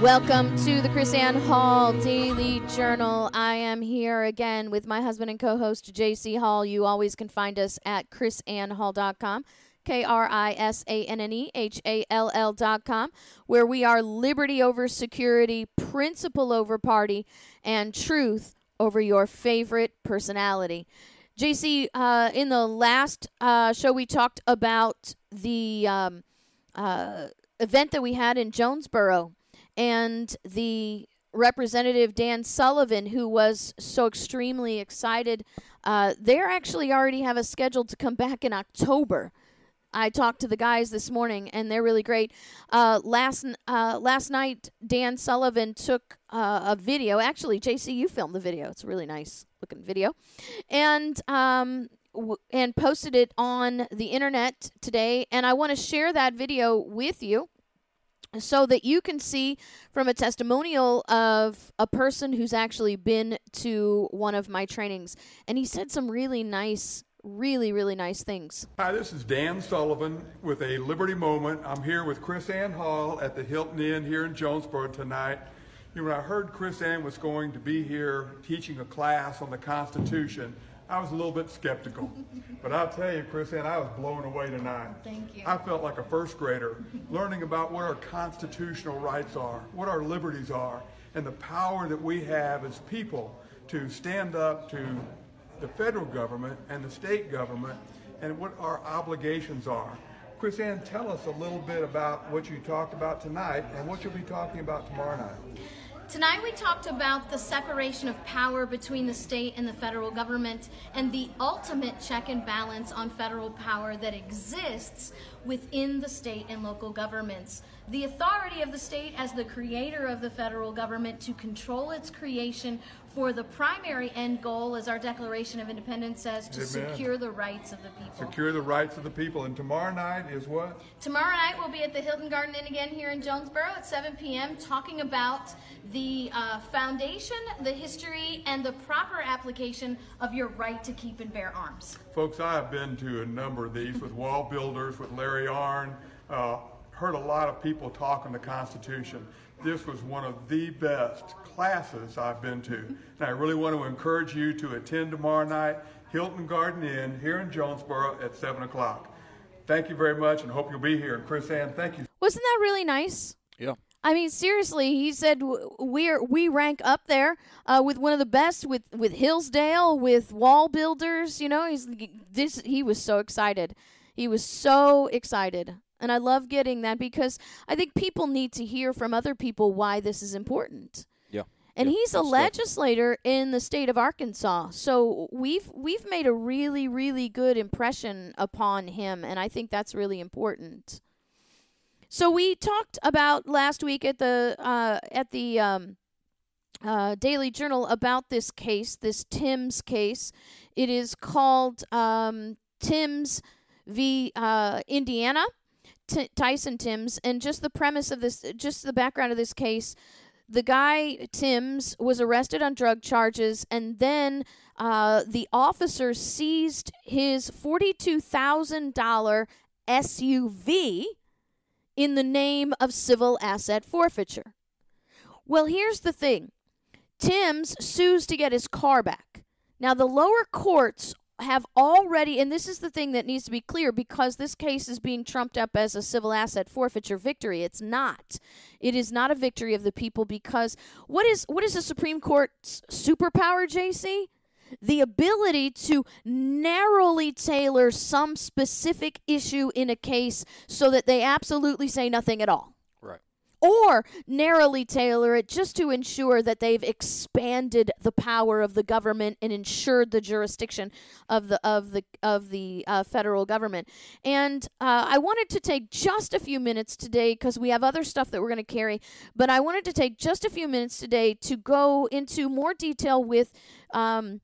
Welcome to the KrisAnne Hall Daily Journal. I am here again with my husband and co host, JC Hall. You always can find us at krisannehall.com. K R I S A N N E H A L L dot com, where we are liberty over security, principle over party, and truth over your favorite personality. JC, uh, in the last uh, show, we talked about the um, uh, event that we had in Jonesboro and the representative Dan Sullivan, who was so extremely excited. Uh, they actually already have a schedule to come back in October. I talked to the guys this morning, and they're really great. Uh, last uh, last night, Dan Sullivan took uh, a video. Actually, JC, you filmed the video. It's a really nice looking video, and um, w- and posted it on the internet today. And I want to share that video with you so that you can see from a testimonial of a person who's actually been to one of my trainings. And he said some really nice, really, really nice things. Hi, this is Dan Sullivan with a Liberty Moment. I'm here with KrisAnne Hall at the Hilton Inn here in Jonesboro tonight. You know, when I heard KrisAnne was going to be here teaching a class on the Constitution, I was a little bit skeptical. But I'll tell you, KrisAnne, I was blown away tonight. Thank you. I felt like a first grader learning about what our constitutional rights are, what our liberties are, and the power that we have as people to stand up to the federal government and the state government and what our obligations are. KrisAnne, tell us a little bit about what you talked about tonight and what you'll be talking about tomorrow night. Tonight we talked about the separation of power between the state and the federal government and the ultimate check and balance on federal power that exists within the state and local governments. The authority of the state as the creator of the federal government to control its creation for the primary end goal, as our Declaration of Independence says, to Amen. secure the rights of the people. Secure the rights of the people. And tomorrow night is what? Tomorrow night we'll be at the Hilton Garden Inn again here in Jonesboro at 7 p.m. talking about the uh, foundation, the history, and the proper application of your right to keep and bear arms. Folks, I have been to a number of these with WallBuilders, with Larry Arnn, uh, heard a lot of people talk on the Constitution. This was one of the best classes I've been to. And I really want to encourage you to attend tomorrow night, Hilton Garden Inn here in Jonesboro at 7 o'clock. Thank you very much and hope you'll be here. And KrisAnne, thank you Wasn't that really nice? Yeah. I mean, seriously, he said we're we rank up there uh, with one of the best with with Hillsdale, with WallBuilders. You know, he's this. He was so excited. He was so excited, and I love getting that because I think people need to hear from other people why this is important. And Yeah, he's a stuff. legislator in the state of Arkansas, so we've we've made a really really good impression upon him, and I think that's really important. So we talked about last week at the uh, at the um, uh, Daily Journal about this case, this Timbs case. It is called um, Timbs v. Uh, Indiana, T- Tyson Timbs, and just the premise of this, just the background of this case. The guy Timbs was arrested on drug charges, and then uh, the officer seized his forty-two thousand dollar SUV in the name of civil asset forfeiture. Well, here's the thing Timbs sues to get his car back. Now, the lower courts have already, and this is the thing that needs to be clear because this case is being trumped up as a civil asset forfeiture victory. It's not. It is not a victory of the people because what is what is the Supreme Court's superpower, JC? the ability to narrowly tailor some specific issue in a case so that they absolutely say nothing at all. Or narrowly tailor it just to ensure that they've expanded the power of the government and ensured the jurisdiction of the of the of the uh, federal government. And uh, I wanted to take just a few minutes today because we have other stuff that we're going to carry, but I wanted to take just a few minutes today to go into more detail with. Um,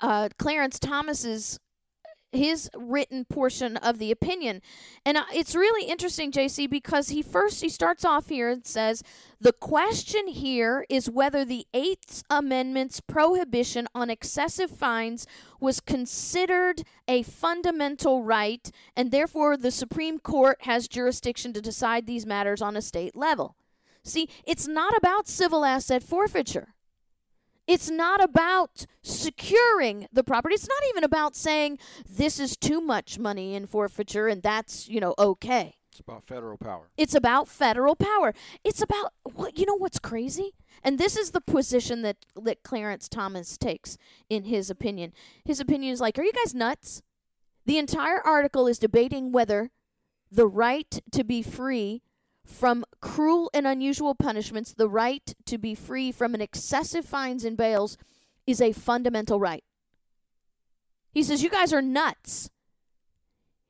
uh, Clarence Thomas's his written portion of the opinion. And it's really interesting, JC, because he first he starts off here and says the question here is whether the Eighth Amendment's prohibition on excessive fines was considered a fundamental right, and therefore the Supreme Court has jurisdiction to decide these matters on a state level. See, it's not about civil asset forfeiture. It's not about securing the property. It's not even about saying this is too much money in forfeiture and that's, you know, okay. It's about federal power. It's about federal power. It's about what you know what's crazy? And this is the position that that Clarence Thomas takes in his opinion. His opinion is like, are you guys nuts? The entire article is debating whether the right to be free from cruel and unusual punishments, the right to be free from an excessive fines and bails is a fundamental right. He says, You guys are nuts.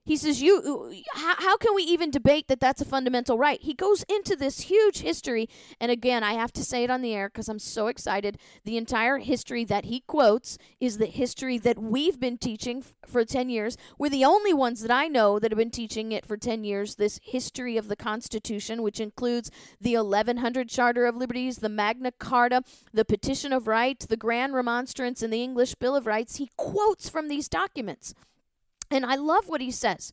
He says, "You, uh, how, how can we even debate that that's a fundamental right?" He goes into this huge history, and again, I have to say it on the air because I'm so excited. The entire history that he quotes is the history that we've been teaching f- for ten years. We're the only ones that I know that have been teaching it for ten years. This history of the Constitution, which includes the 1100 Charter of Liberties, the Magna Carta, the Petition of Right, the Grand Remonstrance, and the English Bill of Rights. He quotes from these documents. And I love what he says.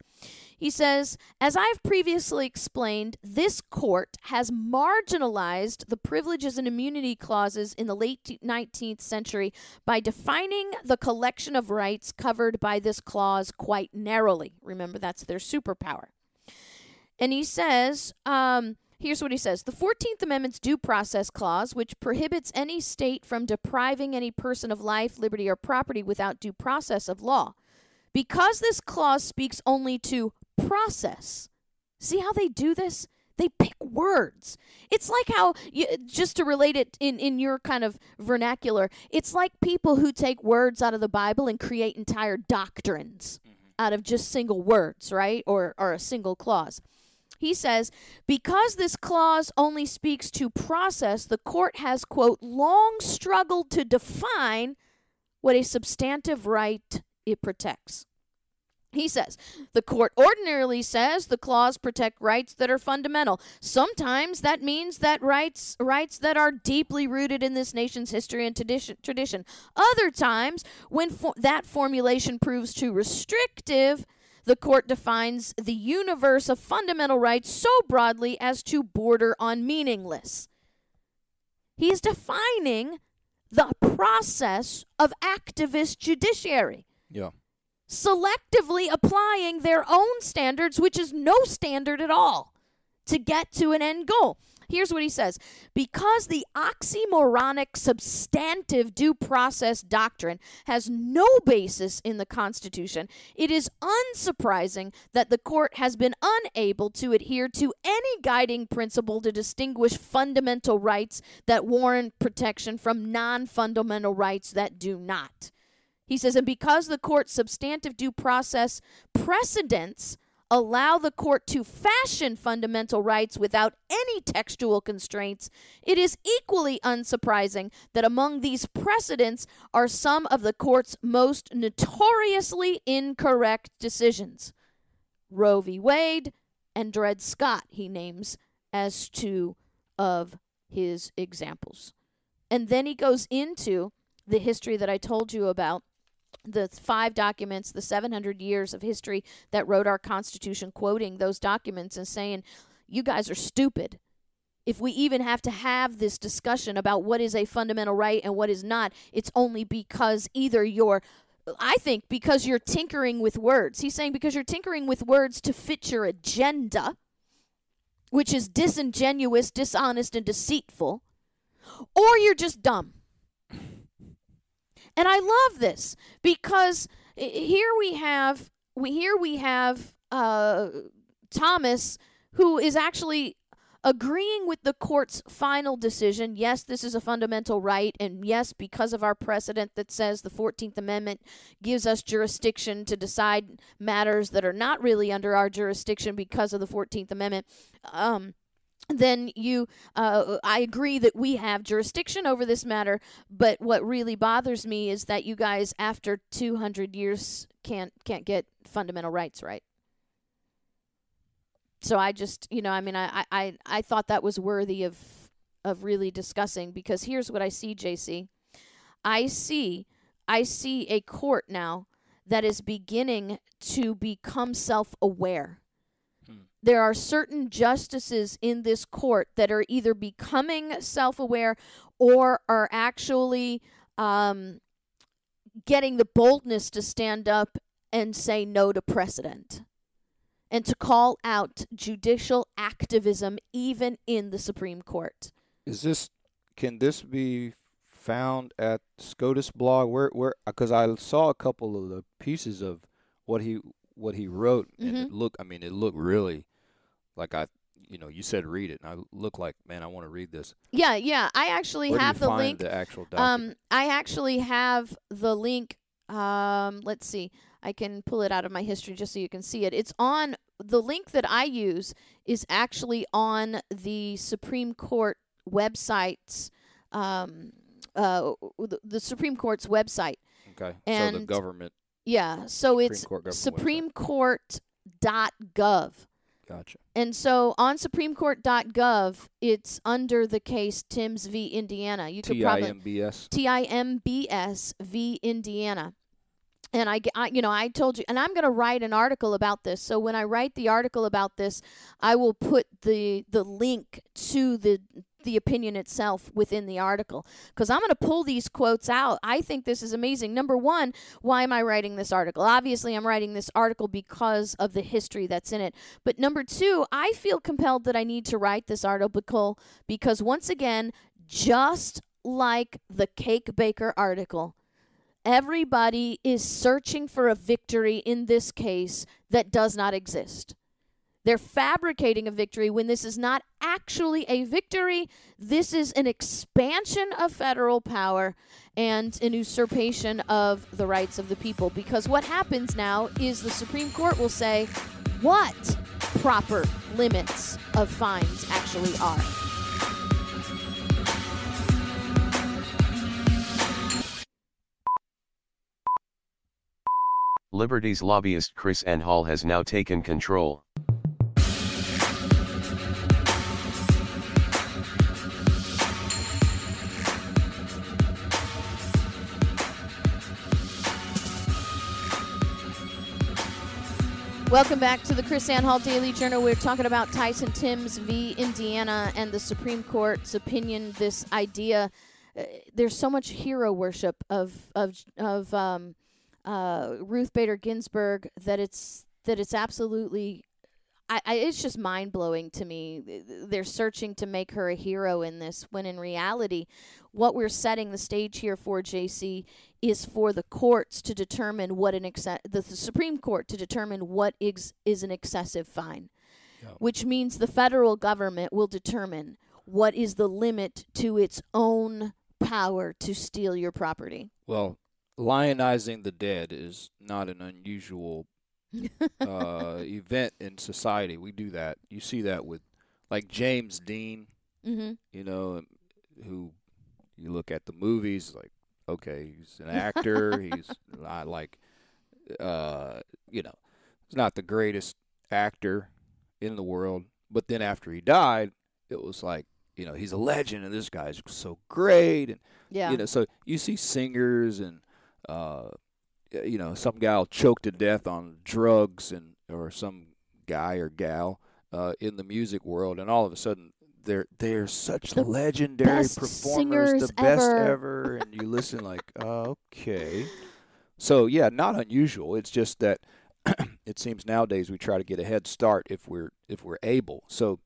He says, as I've previously explained, this court has marginalized the privileges and immunity clauses in the late 19th century by defining the collection of rights covered by this clause quite narrowly. Remember, that's their superpower. And he says, um, Here's what he says The 14th Amendment's Due Process Clause, which prohibits any state from depriving any person of life, liberty, or property without due process of law. Because this clause speaks only to process, see how they do this? They pick words. It's like how, you, just to relate it in, in your kind of vernacular, it's like people who take words out of the Bible and create entire doctrines mm-hmm. out of just single words, right? Or, or a single clause. He says, because this clause only speaks to process, the court has, quote, long struggled to define what a substantive right it protects. He says, the court ordinarily says the clause protect rights that are fundamental. Sometimes that means that rights rights that are deeply rooted in this nation's history and tradition. tradition. Other times, when fo- that formulation proves too restrictive, the court defines the universe of fundamental rights so broadly as to border on meaningless. He is defining the process of activist judiciary Yeah. selectively applying their own standards, which is no standard at all, to get to an end goal. Here's what he says Because the oxymoronic substantive due process doctrine has no basis in the Constitution, it is unsurprising that the court has been unable to adhere to any guiding principle to distinguish fundamental rights that warrant protection from non fundamental rights that do not. He says, and because the court's substantive due process precedents allow the court to fashion fundamental rights without any textual constraints, it is equally unsurprising that among these precedents are some of the court's most notoriously incorrect decisions. Roe v. Wade and Dred Scott, he names as two of his examples. And then he goes into the history that I told you about the five documents, the 700 years of history that wrote our Constitution, quoting those documents and saying, you guys are stupid. If we even have to have this discussion about what is a fundamental right and what is not, it's only because either you're I think because you're tinkering with words. He's saying because you're tinkering with words to fit your agenda, which is disingenuous, dishonest, and deceitful, or you're just dumb. And I love this because here we have we here we have uh, Thomas who is actually agreeing with the court's final decision. Yes, this is a fundamental right, and yes, because of our precedent that says the 14th Amendment gives us jurisdiction to decide matters that are not really under our jurisdiction because of the 14th Amendment. Um, then you uh, i agree that we have jurisdiction over this matter but what really bothers me is that you guys after 200 years can't can't get fundamental rights right? So i just you know i mean i i i thought that was worthy of of really discussing because here's what i see jc i see i see a court now that is beginning to become self-aware there are certain justices in this court that are either becoming self aware or are actually um, getting the boldness to stand up and say no to precedent and to call out judicial activism even in the Supreme Court. Is this can this be found at SCOTUS blog? Where where because I saw a couple of the pieces of what he what he wrote and it look I mean it looked really like I you know you said read it and I look like man I want to read this. Yeah, yeah. I actually Where have you the find link. the actual document? Um, I actually have the link. Um, let's see. I can pull it out of my history just so you can see it. It's on the link that I use is actually on the Supreme Court website's um, uh, the, the Supreme Court's website. okay, so the and government Yeah, so it's Court government website. supremecourt.gov. gotcha. And so on supremecourt.gov, it's under the case Timbs v. Indiana. You could probably M B S. T I M B S v Indiana. And I, I- you know, I told you, and I'm going to write an article about this. So when I write the article about this, I will put the the link to the the opinion itself within the article because I'm going to pull these quotes out. I think this is amazing. Number one, why am I writing this article? Obviously, I'm writing this article because of the history that's in it. But number two, I feel compelled that I need to write this article because once again, just like the Cake Baker article, everybody is searching for a victory in this case that does not exist. They're fabricating a victory when this is not actually a victory. This is an expansion of federal power and an usurpation of the rights of the people. Because what happens now is the Supreme Court will say what proper limits of fines actually are. Liberty's lobbyist KrisAnne Hall has now taken control. Welcome back to the KrisAnne Hall Daily Journal. We're talking about Tyson Timbs v. Indiana and the Supreme Court's opinion. This idea, uh, there's so much hero worship of of of um, uh, Ruth Bader Ginsburg that it's that it's absolutely. I, I, it's just mind blowing to me. They're searching to make her a hero in this, when in reality, what we're setting the stage here for, JC, is for the courts to determine what an exce- the, the Supreme Court to determine what ex- is an excessive fine, which means the federal government will determine what is the limit to its own power to steal your property. Well, lionizing the dead is not an unusual uh, event in society. We do that. You see that with like James Dean, Mm-hmm. you know, um, who you look at the movies like okay, he's an actor, he's not like uh, you know, he's not the greatest actor in the world, but then after he died, it was like, you know, he's a legend and this guy's so great and Yeah. you know, so you see singers and uh, you know, some guy choked to death on drugs and or some guy or gal uh, in the music world, and all of a sudden they're they're such The legendary performers, the best ever. ever, and you listen like, uh, okay. So yeah, not unusual. It's just that it seems nowadays we try to get a head start if we're if we're able. So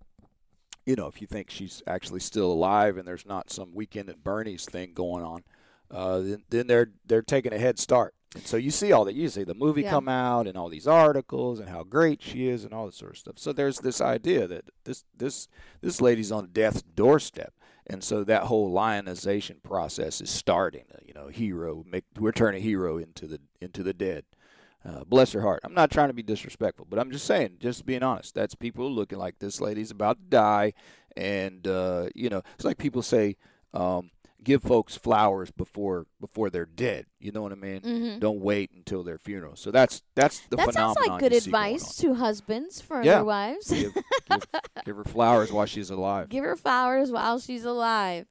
you know, if you think she's actually still alive and there's not some weekend at Bernie's thing going on, uh, then, then they're they're taking a head start. And so you see all that. You see the movie Yeah. come out and all these articles and how great she is and all this sort of stuff. So there's this idea that this this this lady's on death's doorstep, and so that whole lionization process is starting. Uh, You know, hero make we're turning hero into the into the dead. Uh, bless her heart. I'm not trying to be disrespectful, but I'm just saying, just being honest. That's people looking like this lady's about to die, and uh, you know, it's like people say, um, give folks flowers before before they're dead. You know what I mean? Mhm. Don't wait until their funeral. So that's that's the that sounds like good you see going advice to husbands for Yeah. their wives. Give, give, give her flowers while she's alive. Give her flowers while she's alive.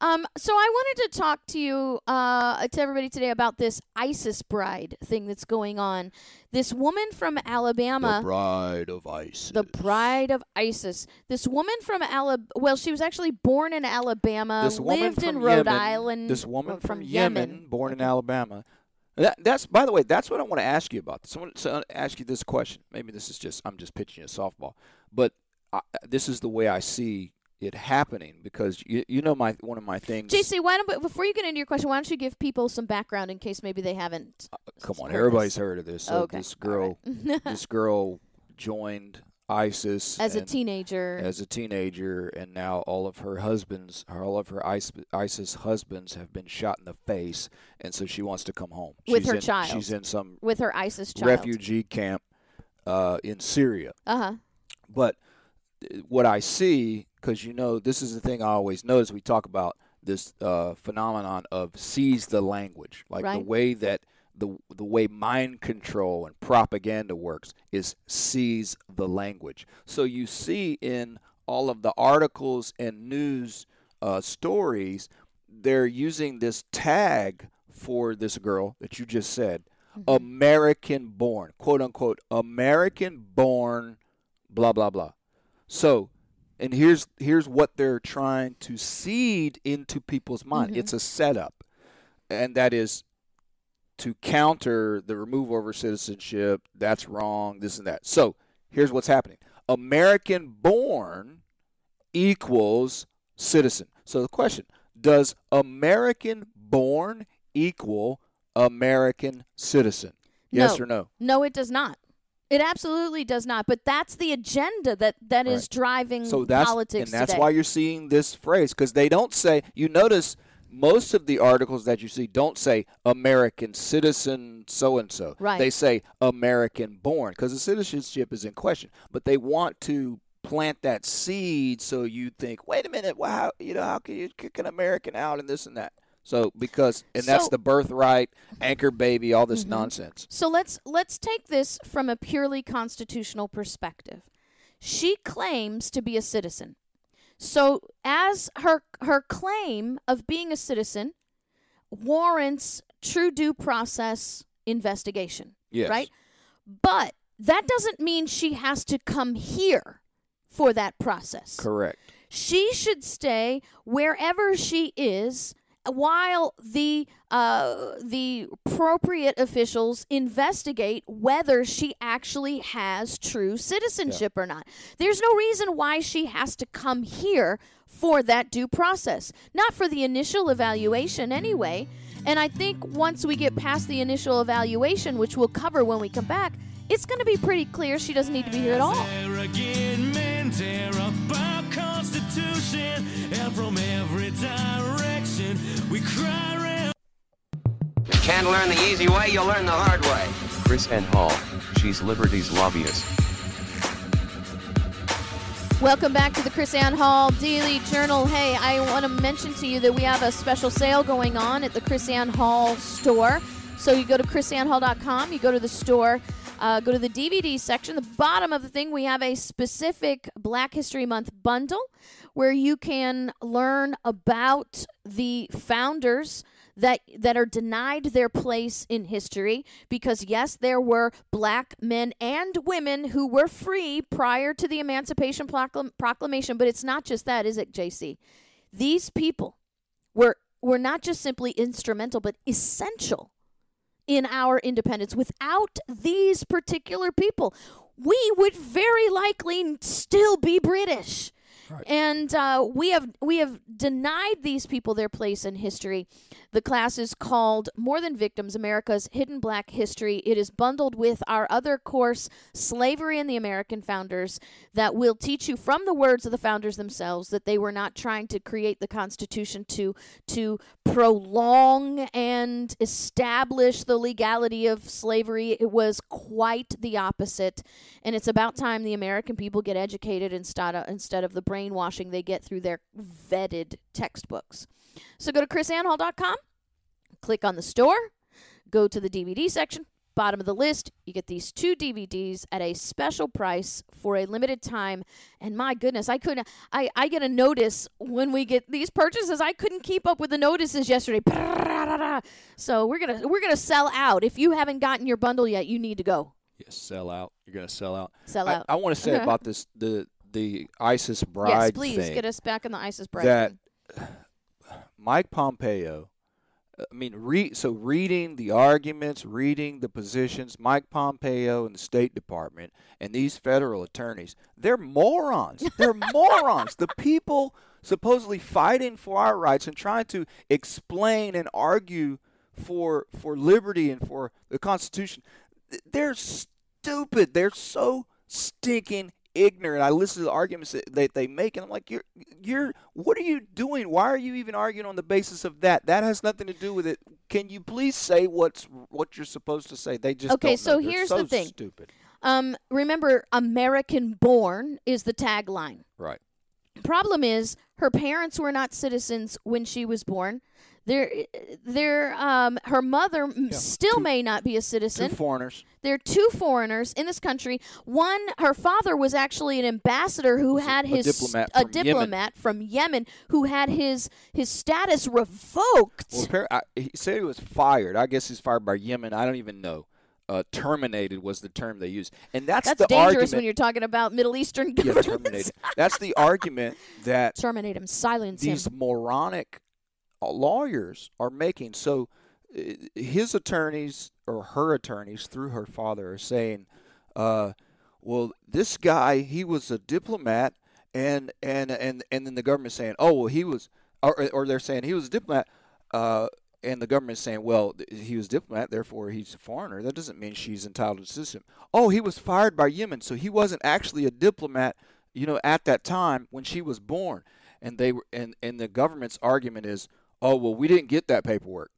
Um, so I wanted to talk to you, uh, to everybody today about this ISIS bride thing that's going on. This woman from Alabama. the bride of ice. the bride of ISIS. This woman from Alabama. Well, she was actually born in Alabama, this lived in Rhode Yemen, Island. This woman or from, Yemen, Yemen, born in Alabama. That, that's by the way, that's what I want to ask you about. So I want to ask you this question. Maybe this is just I'm just pitching a softball, but I, this is the way I see it happening because you you know my one of my things. JC, why don't before you get into your question, why don't you give people some background in case maybe they haven't? Come on, everybody's this. heard of this. So Okay, this girl, right. this girl joined ISIS as a teenager. as a teenager, and now all of her husbands, all of her ISIS husbands, have been shot in the face, and so she wants to come home With she's her in, child. She's in some with her ISIS child. refugee camp uh, in Syria. Uh huh. But uh, what I see, because you know, this is the thing I always notice. We talk about this uh, phenomenon of seize the language, like the way that the the way mind control and propaganda works is seize the language. So you see in all of the articles and news uh, stories, they're using this tag for this girl that you just said, American born, quote unquote, American born, blah blah blah. So, and here's here's what they're trying to seed into people's mind. Mhm. It's a setup, and that is to counter the removal of her citizenship. That's wrong. This and that. So here's what's happening: American born equals citizen. So the question: Does American born equal American citizen? Yes No. or no? No, it does not. It absolutely does not. But that's the agenda that that is Right. driving So that's politics and that's today. why you're seeing this phrase because they don't say. You notice most of the articles that you see don't say American citizen so and so. Right. They say American born because the citizenship is in question. But they want to plant that seed so you think, wait a minute, wow, you know, how can you kick an American out and this and that? So because and that's So- the birthright, anchor baby, all this Mhm. nonsense. So let's let's take this from a purely constitutional perspective. She claims to be a citizen. So as her her claim of being a citizen warrants true due process investigation, Yes. right? But that doesn't mean she has to come here for that process. Correct. She should stay wherever she is while the uh, the appropriate officials investigate whether she actually has true citizenship or not. There's no reason why she has to come here for that due process, not for the initial evaluation anyway. And I think once we get past the initial evaluation, which we'll cover when we come back, it's going to be pretty clear she doesn't need to be here at all. Arrogant men tear up our Constitution, and from every direction we cry out. Can't learn the easy way, you'll learn the hard way. KrisAnne Hall, she's Liberty's lobbyist. Welcome back to the KrisAnne Hall Daily Journal. Hey, I want to mention to you that we have a special sale going on at the KrisAnne Hall store. So you go to krisannehall.com, you go to the store, uh, go to the DVD section. The bottom of the thing, we have a specific Black History Month bundle where you can learn about the founders that that are denied their place in history because yes there were black men and women who were free prior to the emancipation Proclam- proclamation but it's not just that is it JC these people were were not just simply instrumental but essential in our independence. Without these particular people we would very likely still be british And uh, we have we have denied these people their place in history. The class is called More Than Victims: America's Hidden Black History. It is bundled with our other course, Slavery and the American Founders, that will teach you from the words of the founders themselves that they were not trying to create the Constitution to to prolong and establish the legality of slavery. It was quite the opposite, and it's about time the American people get educated instead of, instead of the brainwashing they get through their vetted textbooks. So go to krisannehall.com, click on the store, go to the DVD section, bottom of the list, you get these two DVDs at a special price for a limited time. And my goodness, I couldn't I, I get a notice when we get these purchases. I couldn't keep up with the notices yesterday. So we're gonna we're gonna sell out. If you haven't gotten your bundle yet, you need to go. Yes, sell out. You're gonna sell out. Sell I- out. I, want to say about this the the ISIS bride yes, please thing. get us back in the ISIS bride. that thing. Mike Pompeo. Uh, I mean, re- so reading the arguments, reading the positions, Mike Pompeo and the State Department and these federal attorneys, they're morons. They're morons. The people supposedly fighting for our rights and trying to explain and argue for for liberty and for the Constitution, they're stupid. They're so stinking ignorant. I listen to the arguments that, that they make, and I'm like, you're, you're, what are you doing? Why are you even arguing on the basis of that? That has nothing to do with it. Can you please say what's what you're supposed to say? They just Okay, so. Here's so the thing. Stupid. Um, remember, American born is the tagline. Right. Problem is, her parents were not citizens when she was born. Their, their, um, her mother m still may not be a citizen. Two foreigners. There are two foreigners in this country. One, her father was actually an ambassador who had a his diplomat a from Yemen. diplomat from Yemen who had his his status revoked. Well, I, he said he was fired. I guess he's fired by Yemen. I don't even know. Uh, terminated was the term they used, and that's, That's the dangerous argument. when you're talking about Middle Eastern yeah, governments. terminated. That's the argument that Terminate him. Silence these him. moronic lawyers are making. So uh, his attorneys or her attorneys through her father are saying, uh, "Well, this guy, he was a diplomat," and and and and then the government saying, "Oh, well, he was," or or they're saying he was a diplomat. Uh, and the government's saying, well, he was diplomat, therefore he's a foreigner. That doesn't mean she's entitled to citizenship. Oh, he was fired by Yemen, so he wasn't actually a diplomat, you know, at that time when she was born. And they were, and and the government's argument is, oh, well, we didn't get that paperwork.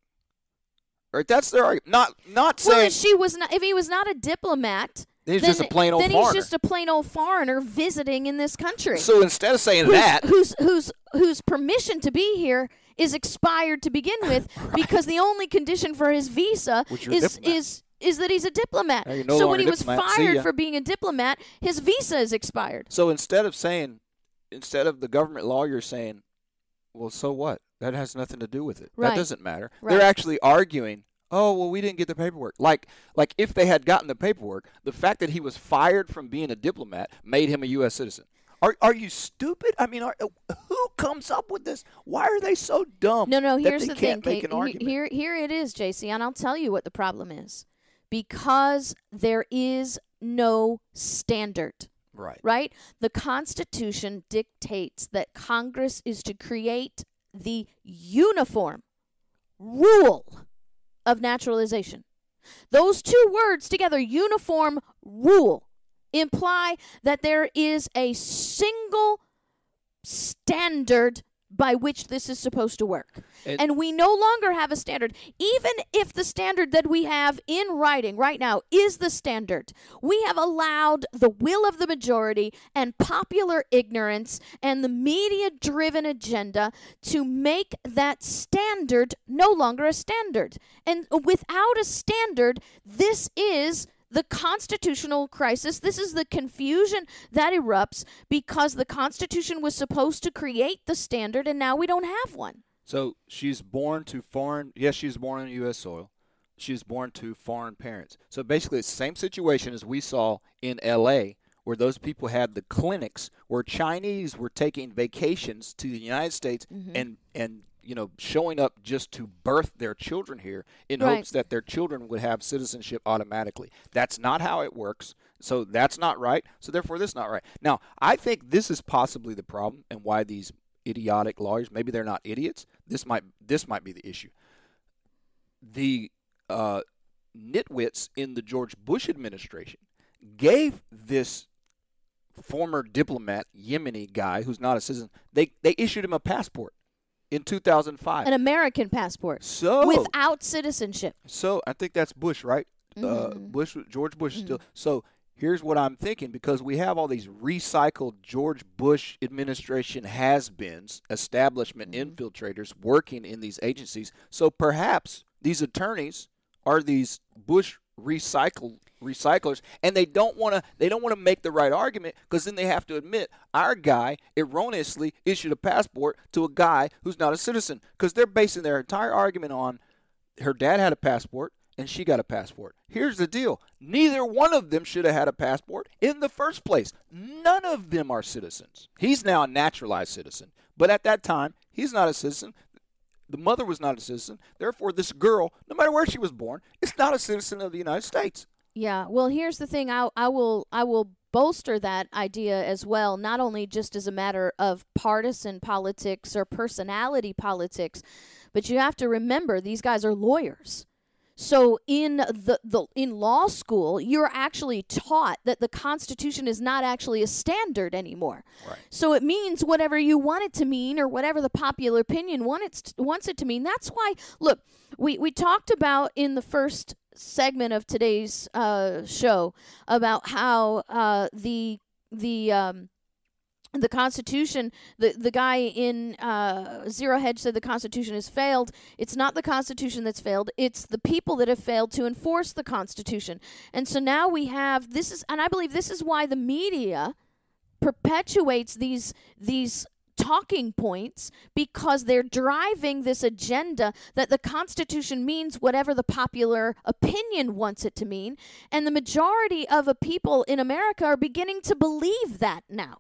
Right? That's their argument. Not not Well, saying if she was not, if he was not a diplomat, He's then, just a plain old then foreigner. he's just a plain old foreigner visiting in this country. So instead of saying whose, that, whose whose whose permission to be here is expired to begin with, because the only condition for his visa is is is that he's a diplomat. No so when he was fired for being a diplomat, his visa is expired. So instead of saying, instead of the government lawyer saying, well, so what? That has nothing to do with it. Right. That doesn't matter. Right. They're actually arguing, oh, well, we didn't get the paperwork. Like, like if they had gotten the paperwork, the fact that he was fired from being a diplomat made him a U.S. citizen. Are, are you stupid? I mean, are, who comes up with this? Why are they so dumb? No, no. that Here's they the can't thing. make Kate. an argument? Here, here it is, JC, and I'll tell you what the problem is. Because there is no standard. Right. Right? The Constitution dictates that Congress is to create the uniform rule of naturalization. Those two words together, uniform rule, imply that there is a single standard by which this is supposed to work. And- and we no longer have a standard. Even if the standard that we have in writing right now is the standard, we have allowed the will of the majority and popular ignorance and the media driven agenda to make that standard no longer a standard. And without a standard, this is the constitutional crisis. This is the confusion that erupts because the Constitution was supposed to create the standard and now we don't have one. So she's born to foreign. Yes, she's born on U.S. soil. She was born to foreign parents. So basically, it's the same situation as we saw in L.A., where those people had the clinics where Chinese were taking vacations to the United States Mm-hmm. and and you know, showing up just to birth their children here in Right. hopes that their children would have citizenship automatically. That's not how it works. So that's not right. So therefore, this is not right. Now, I think this is possibly the problem and why these idiotic lawyers, maybe they're not idiots. This might this might be the issue. The uh, nitwits in the George Bush administration gave this former diplomat, Yemeni guy who's not a citizen, they they issued him a passport in 2005. An American passport So without citizenship. so I think that's Bush, right? Uh, Mm-hmm. Bush, George Bush, is still. So here's what I'm thinking because we have all these recycled George Bush administration has-beens, establishment Mm-hmm. infiltrators working in these agencies. So perhaps these attorneys are these Bush recycle recyclers, and they don't want to. They don't want to make the right argument because then they have to admit our guy erroneously issued a passport to a guy who's not a citizen because they're basing their entire argument on her dad had a passport and she got a passport. Here's the deal neither one of them should have had a passport in the first place. None of them are citizens. He's now a naturalized citizen, but at that time, he's not a citizen. The mother was not a citizen. Therefore, this girl, no matter where she was born, is not a citizen of the United States. Yeah. Well, here's the thing. I I will I will bolster that idea as well. Not only just as a matter of partisan politics or personality politics, but you have to remember these guys are lawyers. So in the, the in law school, you're actually taught that the Constitution is not actually a standard anymore. Right. So it means whatever you want it to mean, or whatever the popular opinion want it wants it to mean. That's why. Look, we we talked about in the first segment of today's uh, show about how uh, the the um, the Constitution, the the guy in uh, Zero Hedge said the Constitution has failed. It's not the Constitution that's failed. It's the people that have failed to enforce the Constitution. And so now we have this is, and I believe this is why the media perpetuates these these talking points because they're driving this agenda that the Constitution means whatever the popular opinion wants it to mean. And the majority of a people in America are beginning to believe that now.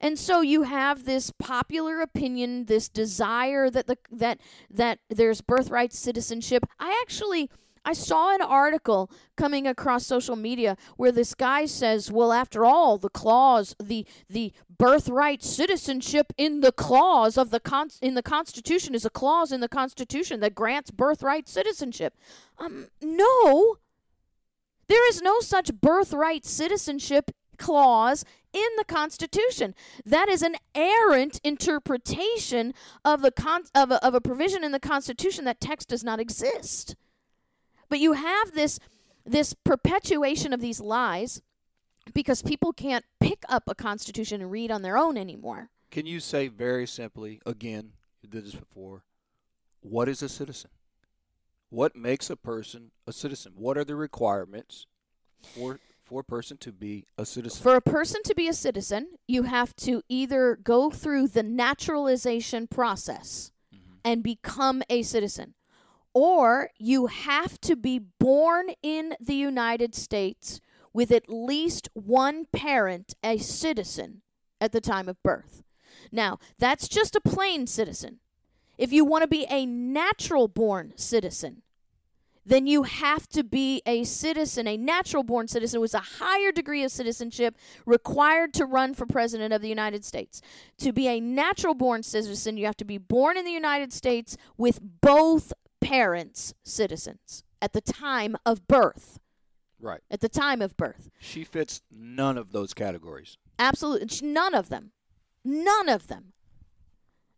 And so you have this popular opinion, this desire that the that that there's birthright citizenship. I actually I saw an article coming across social media where this guy says, "Well, after all, the clause, the the birthright citizenship in the clause of the con- in the Constitution is a clause in the Constitution that grants birthright citizenship." Um, no, there is no such birthright citizenship clause in the Constitution. That is an errant interpretation of the con- of a, of a provision in the Constitution that text does not exist. But you have this this perpetuation of these lies because people can't pick up a constitution and read on their own anymore. Can you say very simply, again, you did this before, what is a citizen? What makes a person a citizen? What are the requirements for for a person to be a citizen? For a person to be a citizen, you have to either go through the naturalization process mm-hmm. and become a citizen, or you have to be born in the United States with at least one parent a citizen at the time of birth. Now, that's just a plain citizen. If you want to be a natural born citizen, then you have to be a citizen, a natural born citizen with a higher degree of citizenship required to run for president of the United States. To be a natural born citizen, you have to be born in the United States with both parents citizens at the time of birth. Right. At the time of birth. She fits none of those categories. Absolutely. None of them. None of them.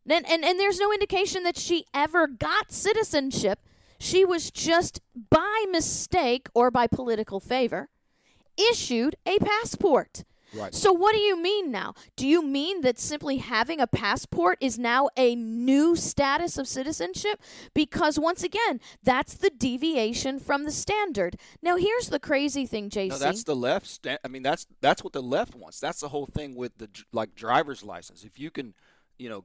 And, and, and there's no indication that she ever got citizenship. She was just by mistake or by political favor issued a passport. Right. So what do you mean now? Do you mean that simply having a passport is now a new status of citizenship? Because once again, that's the deviation from the standard. Now here's the crazy thing, JC. No, that's the left. Sta- I mean, that's that's what the left wants. That's the whole thing with the like driver's license. If you can, you know,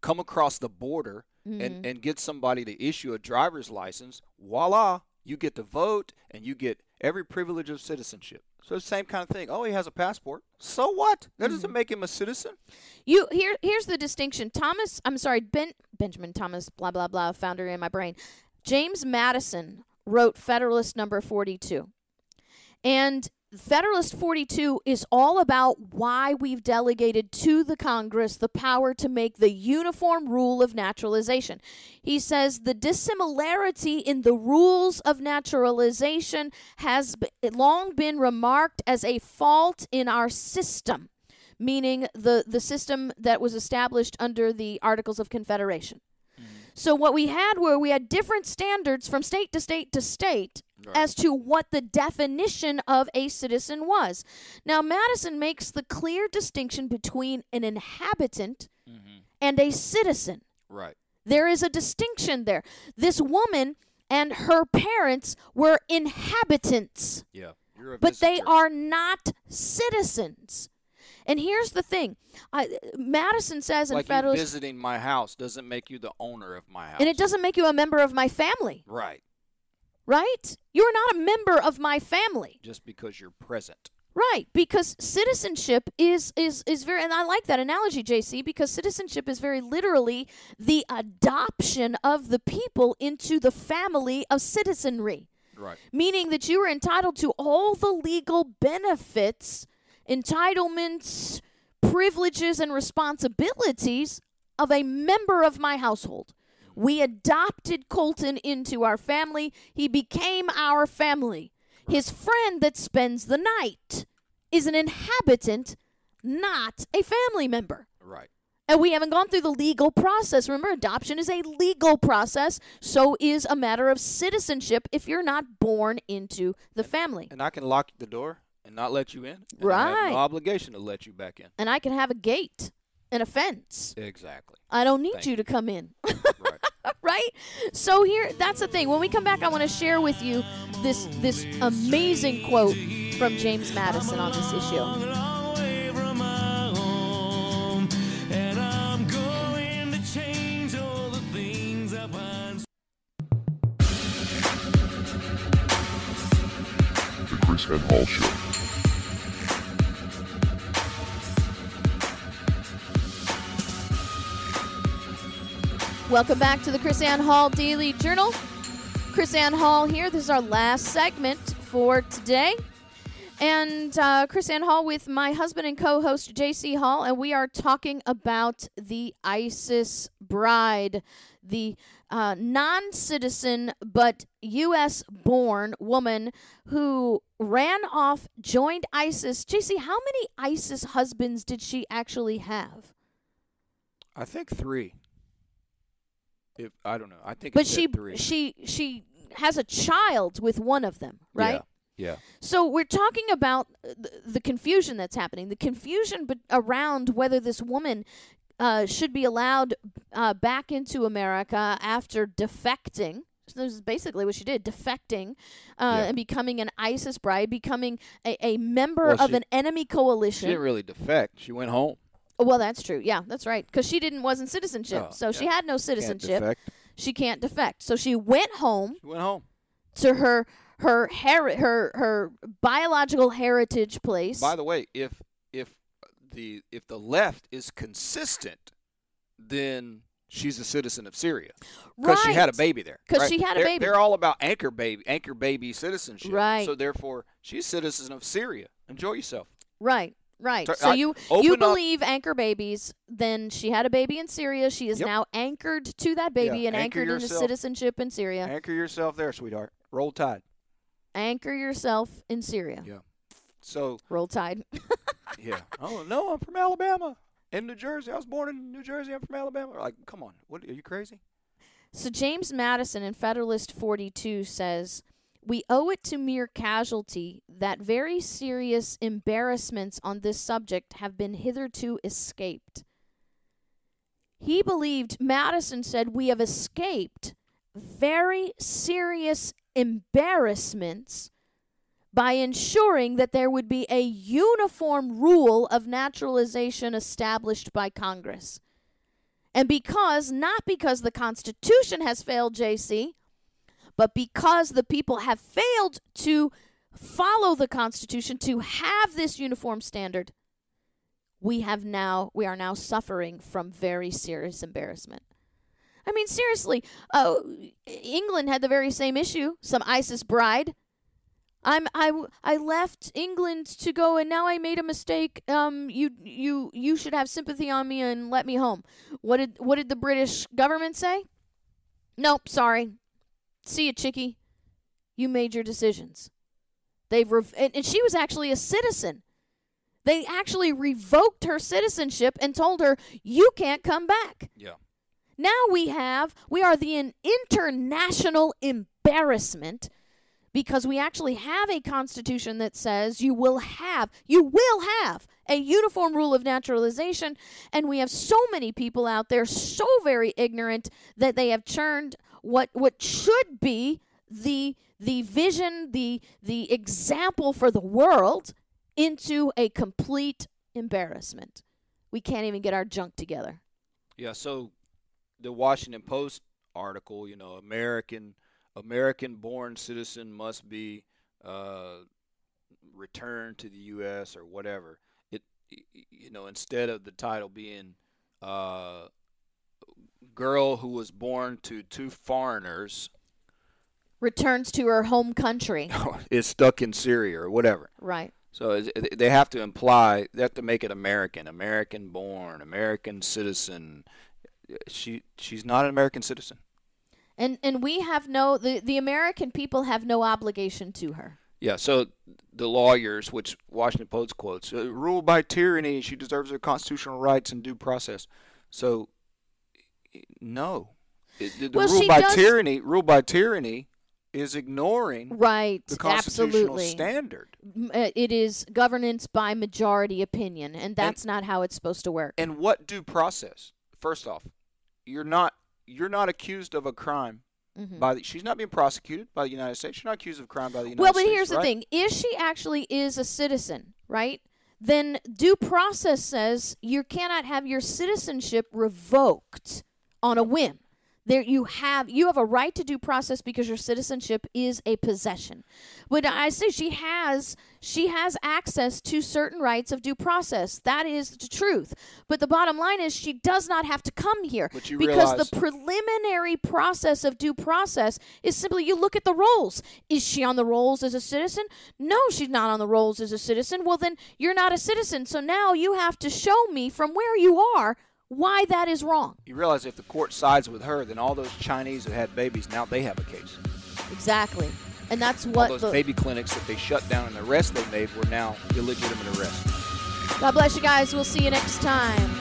come across the border Mm-hmm. and and get somebody to issue a driver's license, voila, You get to vote and you get every privilege of citizenship. So the same kind of thing. Oh, he has a passport. So what? That Mm-hmm. doesn't make him a citizen. You here here's the distinction. Thomas, I'm sorry, Ben Benjamin Thomas, blah blah blah, founder in my brain. James Madison wrote Federalist number 42. And Federalist 42 is all about why we've delegated to the Congress the power to make the uniform rule of naturalization. He says the dissimilarity in the rules of naturalization has b- long been remarked as a fault in our system meaning the the system that was established under the Articles of Confederation. Mm. So what we had were we had different standards from state to state to state as to what the definition of a citizen was. Now Madison makes the clear distinction between an inhabitant mm-hmm. and a citizen. Right. There is a distinction there. This woman and her parents were inhabitants Yeah. But they are not citizens. And here's the thing: I, Madison says in like you Federalist, visiting my house doesn't make you the owner of my house. and it doesn't make you a member of my family, Right. Right? You're not a member of my family, Just because you're present. right? Because citizenship is is is very, and I like that analogy, JC, because citizenship is very literally the adoption of the people into the family of citizenry. Right. meaning that you are entitled to all the legal benefits, entitlements, privileges, and responsibilities of a member of my household. We adopted Colton into our family. He became our family. His friend that spends the night is an inhabitant, not a family member. Right. And we haven't gone through the legal process. Remember, adoption is a legal process. So is a matter of citizenship if you're not born into the family. And I can lock the door and not let you in. and I have Right. no obligation to let you back in. And I can have a gate and a fence. Exactly. I don't need Thank you to come in. Right. right? So here that's the thing. When we come back I want to share with you this this amazing quote from James Madison on this issue. long way from my Welcome back to the KrisAnne Hall Daily Journal. KrisAnne Hall here. This is our last segment for today. And uh, KrisAnne Hall with my husband and co host JC Hall, and we are talking about the ISIS bride, the uh, non citizen but U.S. born woman who ran off, joined ISIS. JC, how many ISIS husbands did she actually have? I think three. If I don't know, I think. But she three. she she has a child with one of them, right? Yeah. yeah. So we're talking about uh, the, the confusion that's happening, the confusion but around whether this woman uh, should be allowed uh, back into America after defecting. So this is basically what she did, defecting uh, Yeah. and becoming an ISIS bride, becoming a, a member Well, of she- an enemy coalition. She didn't really defect. She went home. Well, that's true. Yeah, that's right. Because she didn't wasn't citizenship, Oh, so she yeah. had no citizenship. defect. She can't defect. So she went home She went home. to her her heri- her her biological heritage place. By the way, if if the if the left is consistent, then she's a citizen of Syria because she had a Right. baby there. 'Cause right? she had a They're- baby. They're all about anchor baby, anchor baby citizenship. Right. So therefore, she's a citizen of Syria. Enjoy yourself. Right, right. So So you you up- believe anchor babies? Then she had a baby in Syria. She is Yep. now anchored to that baby Yeah, and anchor anchored into yourself. citizenship in Syria. Anchor yourself there, sweetheart. Roll tide. Anchor yourself in Syria. Yeah. So Roll Tide. yeah. Oh no, I'm from Alabama. In New Jersey, I was born in New Jersey. I'm from Alabama. Like, come on, what are you crazy? So James Madison in Federalist 42 says, "We owe it to mere casualty that very serious embarrassments on this subject have been hitherto escaped." He believed Madison said, "We have escaped very serious embarrassments by ensuring that there would be a uniform rule of naturalization established by Congress." And because, not because the Constitution has failed, JC, But because the people have failed to follow the Constitution to have this uniform standard, we have now we are now suffering from very serious embarrassment. I mean, seriously, uh, England had the very same issue. Some ISIS bride. I'm I, I left England to go, and now I made a mistake. Um, you you you should have sympathy on me and let me home. What did what did the British government say? Nope, sorry. See you, chickie. You made your decisions. They've rev- and, and she was actually a citizen. They actually revoked her citizenship and told her you can't come back. Yeah. Now we have, we are the international embarrassment because we actually have a constitution that says you will have, you will have a uniform rule of naturalization. And we have so many people out there so very ignorant that they have churned what, what should be the, the vision, the, the example for the world into a complete embarrassment. We can't even get our junk together. Yeah, so the Washington Post article, you know, American American born citizen must be uh, returned to the U.S. or whatever. It, you know, instead of the title being uh, "Girl who was born to two foreigners Returns to her home country. is stuck in Syria or whatever." right. So is- they have to imply they have to make it American, American born, American citizen. She she's not an American citizen. And and we have no the, the American people have no obligation to her. Yeah, so the lawyers, which Washington Post quotes, uh, ruled by tyranny, she deserves her constitutional rights and due process. So, no, It- the, Well, rule by does- tyranny, rule by tyranny, is ignoring Right. the constitutional absolutely. standard. Uh, It is governance by majority opinion, and that's not how it's supposed to work. And what due process? First off, you're not you're not accused of a crime Mhm. by the, she's not being prosecuted by the United States. You're not accused of crime by the United Well, States. Well, but here's the thing: if she actually is a citizen, right? Then due process says you cannot have your citizenship revoked on a whim. There you have you have a right to due process because your citizenship is a possession. When I say she has she has access to certain rights of due process. That is the truth. But the bottom line is she does not have to come here because realize- the preliminary process of due process is simply you look at the rolls. Is she on the rolls as a citizen? No, she's not on the rolls as a citizen. Well, then you're not a citizen. So now you have to show me from where you are why that is wrong. You realize if the court sides with her, then all those Chinese who had babies now they have a case. Exactly. And that's All what those the, baby clinics that they shut down and the arrests they made were now illegitimate arrests. God bless you guys. We'll see you next time.